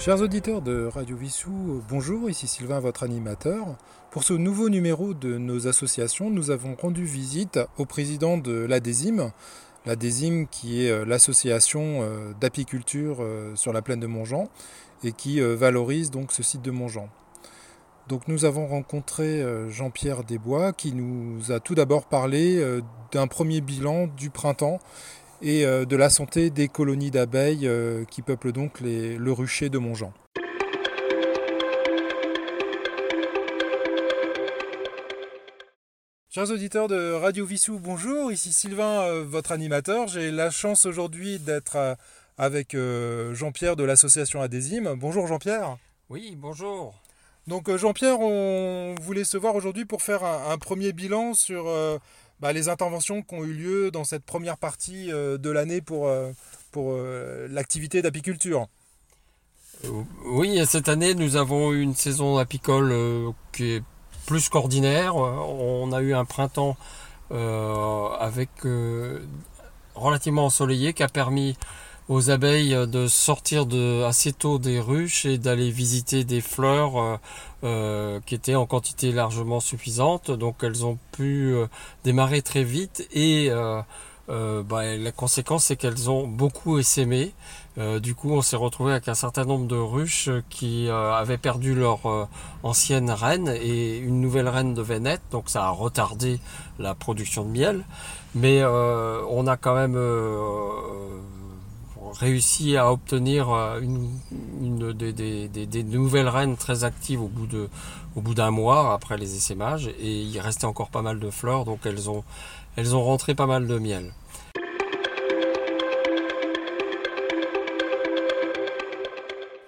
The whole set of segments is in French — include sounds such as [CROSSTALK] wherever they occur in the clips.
Chers auditeurs de Radio Vissou, bonjour, ici Sylvain, votre animateur. Pour ce nouveau numéro de nos associations, nous avons rendu visite au président de l'ADESIM, l'ADESIM qui est euh, l'association euh, d'apiculture euh, sur la plaine de Montjean et qui valorise donc ce site de Montjean. Donc nous avons rencontré Jean-Pierre Desbois qui nous a tout d'abord parlé d'un premier bilan du printemps et euh, de la santé des colonies d'abeilles euh, qui peuplent donc le rucher de Montjean. Chers auditeurs de Radio Vissou, bonjour, ici Sylvain, euh, votre animateur. J'ai la chance aujourd'hui d'être avec Jean-Pierre de l'association Adésime. Bonjour Jean-Pierre. Oui, bonjour. Donc Jean-Pierre, on voulait se voir aujourd'hui pour faire un, premier bilan sur bah, les interventions qui ont eu lieu dans cette première partie euh, de l'année pour, euh, pour euh, l'activité d'apiculture. Oui, cette année, nous avons eu une saison apicole qui est plus qu'ordinaire. On a eu un printemps avec relativement ensoleillé qui a permis aux abeilles de sortir de, assez tôt des ruches et d'aller visiter des fleurs euh, euh, qui étaient en quantité largement suffisante. Donc elles ont pu euh, démarrer très vite et bah, la conséquence c'est qu'elles ont beaucoup essaimé. du coup on s'est retrouvé avec un certain nombre de ruches qui avaient perdu leur ancienne reine et une nouvelle reine de naître. Donc ça a retardé la production de miel. Mais on a quand même réussi à obtenir euh, une, des, nouvelles reines très actives au bout au bout d'un mois après les essaimages et il restait encore pas mal de fleurs donc elles ont elles ont rentré pas mal de miel.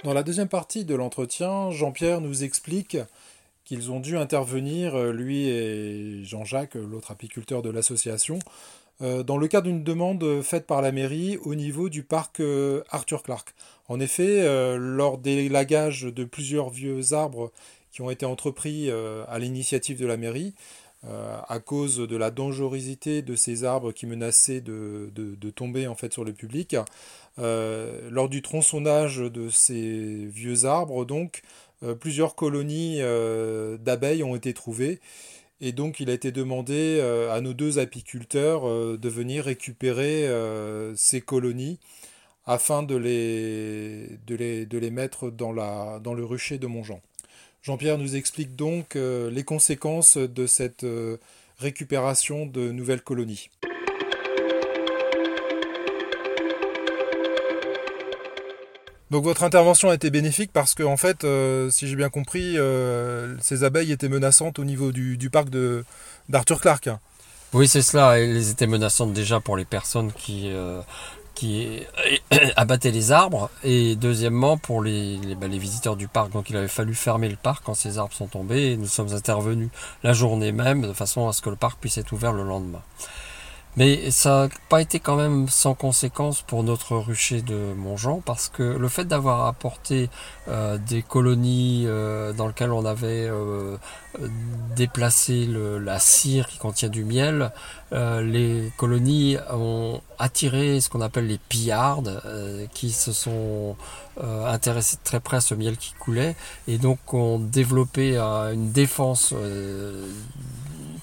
Dans la deuxième partie de l'entretien, Jean-Pierre nous explique qu'ils ont dû intervenir, euh, lui et Jean-Jacques, l'autre apiculteur de l'association, dans le cadre d'une demande faite par la mairie au niveau du parc euh, Arthur Clark. En effet, euh, lors des lagages de plusieurs vieux arbres qui ont été entrepris à l'initiative de la mairie, à cause de la dangerosité de ces arbres qui menaçaient de, tomber en fait sur le public, lors du tronçonnage de ces vieux arbres, donc, plusieurs colonies d'abeilles ont été trouvées et donc, il a été demandé euh, à nos deux apiculteurs euh, de venir récupérer euh, ces colonies afin de les, de les, mettre dans, la, dans le rucher de Montjean. Jean-Pierre nous explique donc les conséquences de cette récupération de nouvelles colonies. Donc votre intervention a été bénéfique parce que en fait, euh, si j'ai bien compris, euh, ces abeilles étaient menaçantes au niveau du, parc d'Arthur Clark. Oui, c'est cela. Elles étaient menaçantes déjà pour les personnes qui, euh, [COUGHS] abattaient les arbres et deuxièmement pour les, bah, les, visiteurs du parc. Donc il avait fallu fermer le parc quand ces arbres sont tombés et nous sommes intervenus la journée même de façon à ce que le parc puisse être ouvert le lendemain. Mais ça n'a pas été quand même sans conséquence pour notre rucher de Montjean parce que le fait d'avoir apporté euh, des colonies euh, dans lesquelles on avait euh, déplacé la cire qui contient du miel, les colonies ont attiré ce qu'on appelle les pillardes qui se sont intéressés très près à ce miel qui coulait. Et donc ont développé une défense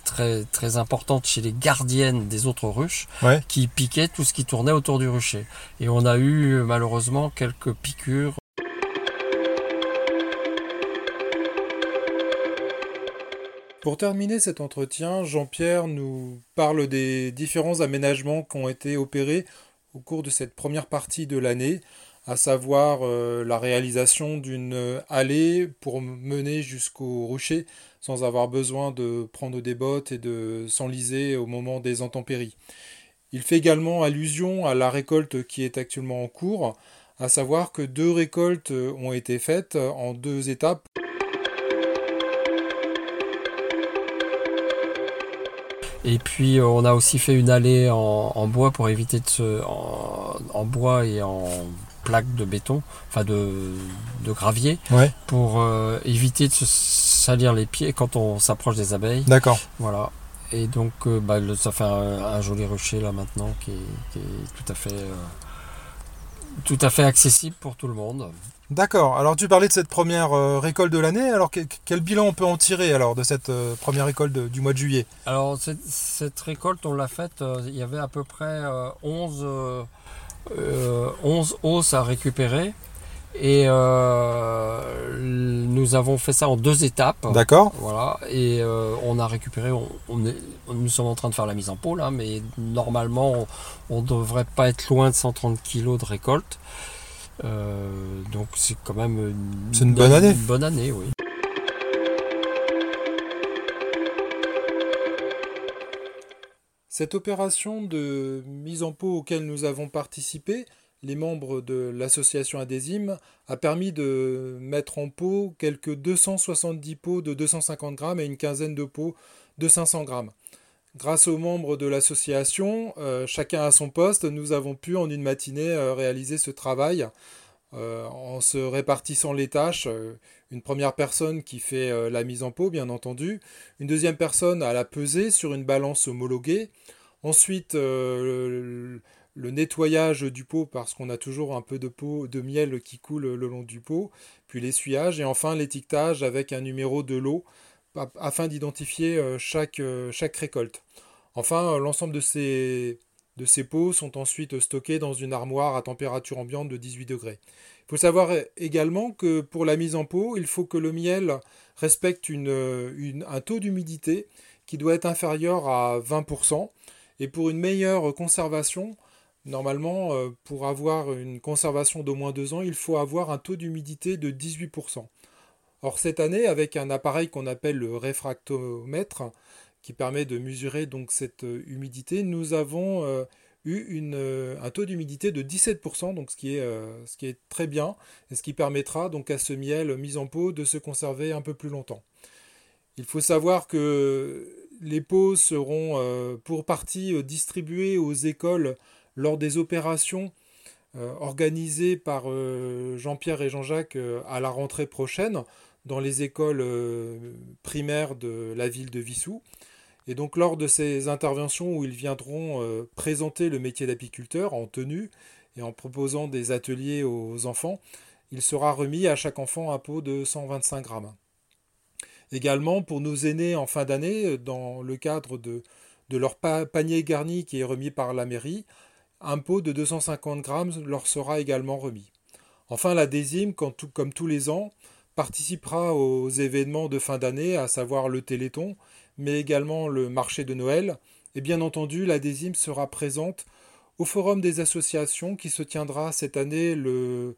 très, très importante chez les gardiennes des autres ruches qui piquaient tout ce qui tournait autour du rucher. Et on a eu malheureusement quelques piqûres. Pour terminer cet entretien, Jean-Pierre nous parle des différents aménagements qui ont été opérés au cours de cette première partie de l'année, à savoir euh, la réalisation d'une allée pour mener jusqu'au rucher sans avoir besoin de prendre des bottes et de s'enliser au moment des intempéries. Il fait également allusion à la récolte qui est actuellement en cours, à savoir que deux récoltes ont été faites en deux étapes. Et puis on a aussi fait une allée en, bois pour éviter de se. En, bois et en plaques de béton, enfin de, gravier, pour euh, éviter de se salir les pieds quand on s'approche des abeilles. D'accord. Voilà. Et donc, euh, bah, ça fait un, joli rocher là maintenant qui est, tout à fait euh, tout à fait accessible pour tout le monde. D'accord. Alors tu parlais de cette première euh, récolte de l'année. Alors quel bilan on peut en tirer alors de cette euh, première récolte du mois de juillet? Alors cette, récolte, on l'a faite, euh, il y avait à peu près 11, 11 hausses à récupérer. Et nous avons fait ça en deux étapes. D'accord. Voilà. Et on a récupéré, on, est, nous sommes en train de faire la mise en pôle, hein, mais normalement on ne devrait pas être loin de 130 kg de récolte. Euh, donc c'est quand même une, bonne année. Une bonne année, oui. Cette opération de mise en pot auquel nous avons participé, les membres de l'association Adésime, a permis de mettre en pot quelques 270 pots de 250 grammes et une quinzaine de pots de 500 grammes. Grâce aux membres de l'association, euh, chacun à son poste, nous avons pu en une matinée euh, réaliser ce travail euh, en se répartissant les tâches. une première personne qui fait la mise en pot, bien entendu. Une deuxième personne à la peser sur une balance homologuée. Ensuite, le, nettoyage du pot parce qu'on a toujours un peu de pot de miel qui coule le long du pot. Puis l'essuyage et enfin l'étiquetage avec un numéro de l'eau afin d'identifier euh, chaque, euh, récolte. Enfin, euh, l'ensemble de ces, de ces pots sont ensuite stockés dans une armoire à température ambiante de 18 degrés. Il faut savoir également que pour la mise en pot, il faut que le miel respecte un taux d'humidité qui doit être inférieur à 20%. Et pour une meilleure conservation, normalement, pour avoir une conservation d'au moins 2 ans, il faut avoir un taux d'humidité de 18%. Or cette année, avec un appareil qu'on appelle le réfractomètre, qui permet de mesurer donc cette euh, humidité, nous avons euh, eu une, euh, un taux d'humidité de 17%, donc ce qui, est, ce qui est très bien, et ce qui permettra donc à ce miel mis en pot de se conserver un peu plus longtemps. Il faut savoir que les pots seront pour partie distribués aux écoles lors des opérations organisées par Jean-Pierre et Jean-Jacques à la rentrée prochaine dans les écoles primaires de la ville de Vissou. Et donc lors de ces interventions où ils viendront euh, présenter le métier d'apiculteur en tenue et en proposant des ateliers aux enfants, il sera remis à chaque enfant un pot de 125 grammes. Également pour nos aînés en fin d'année, dans le cadre de, de leur panier garni qui est remis par la mairie, un pot de 250 grammes leur sera également remis. Enfin, la désime, comme tous les ans, participera aux événements de fin d'année, à savoir le Téléthon, mais également le marché de Noël. Et bien entendu, la DESIM sera présente au Forum des associations qui se tiendra cette année le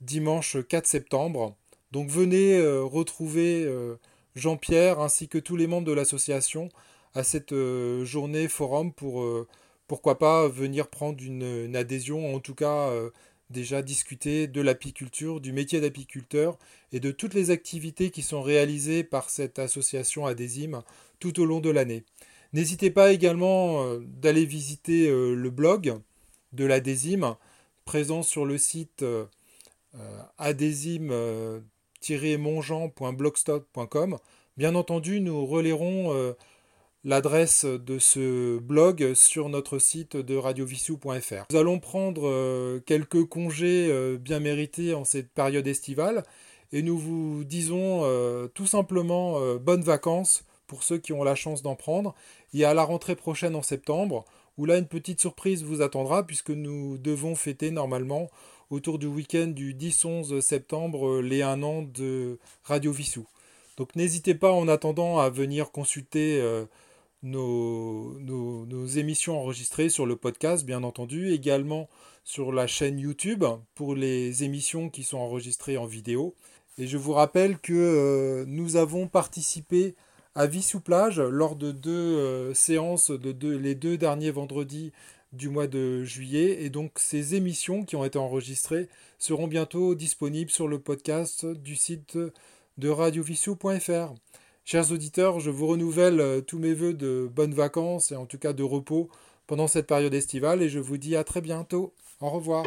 dimanche 4 septembre. Donc venez euh, retrouver euh, Jean-Pierre ainsi que tous les membres de l'association à cette euh, journée forum pour pourquoi pas venir prendre une adhésion, en tout cas déjà discuter de l'apiculture, du métier d'apiculteur et de toutes les activités qui sont réalisées par cette association Adésime tout au long de l'année. N'hésitez pas également euh, d'aller visiter euh, le blog de l'Adésime présent sur le site euh, adésime-mongeant.blogspot.com. Bien entendu, nous relayerons l'adresse de ce blog sur notre site de radiovissou.fr. Nous allons prendre euh, quelques congés euh, bien mérités en cette période estivale et nous vous disons euh, tout simplement bonnes vacances pour ceux qui ont la chance d'en prendre et à la rentrée prochaine en septembre où là une petite surprise vous attendra puisque nous devons fêter normalement autour du week-end du 10-11 septembre les 1 an de Radio Vissou. Donc n'hésitez pas en attendant à venir consulter nos, nos, émissions enregistrées sur le podcast, bien entendu, également sur la chaîne YouTube pour les émissions qui sont enregistrées en vidéo. Et je vous rappelle que euh, nous avons participé à Vie plage lors de deux euh, séances de deux, les deux derniers vendredis du mois de juillet. Et donc ces émissions qui ont été enregistrées seront bientôt disponibles sur le podcast du site de radiovissou.fr. Chers auditeurs, je vous renouvelle euh, tous mes voeux de bonnes vacances et en tout cas de repos pendant cette période estivale et je vous dis à très bientôt. Au revoir.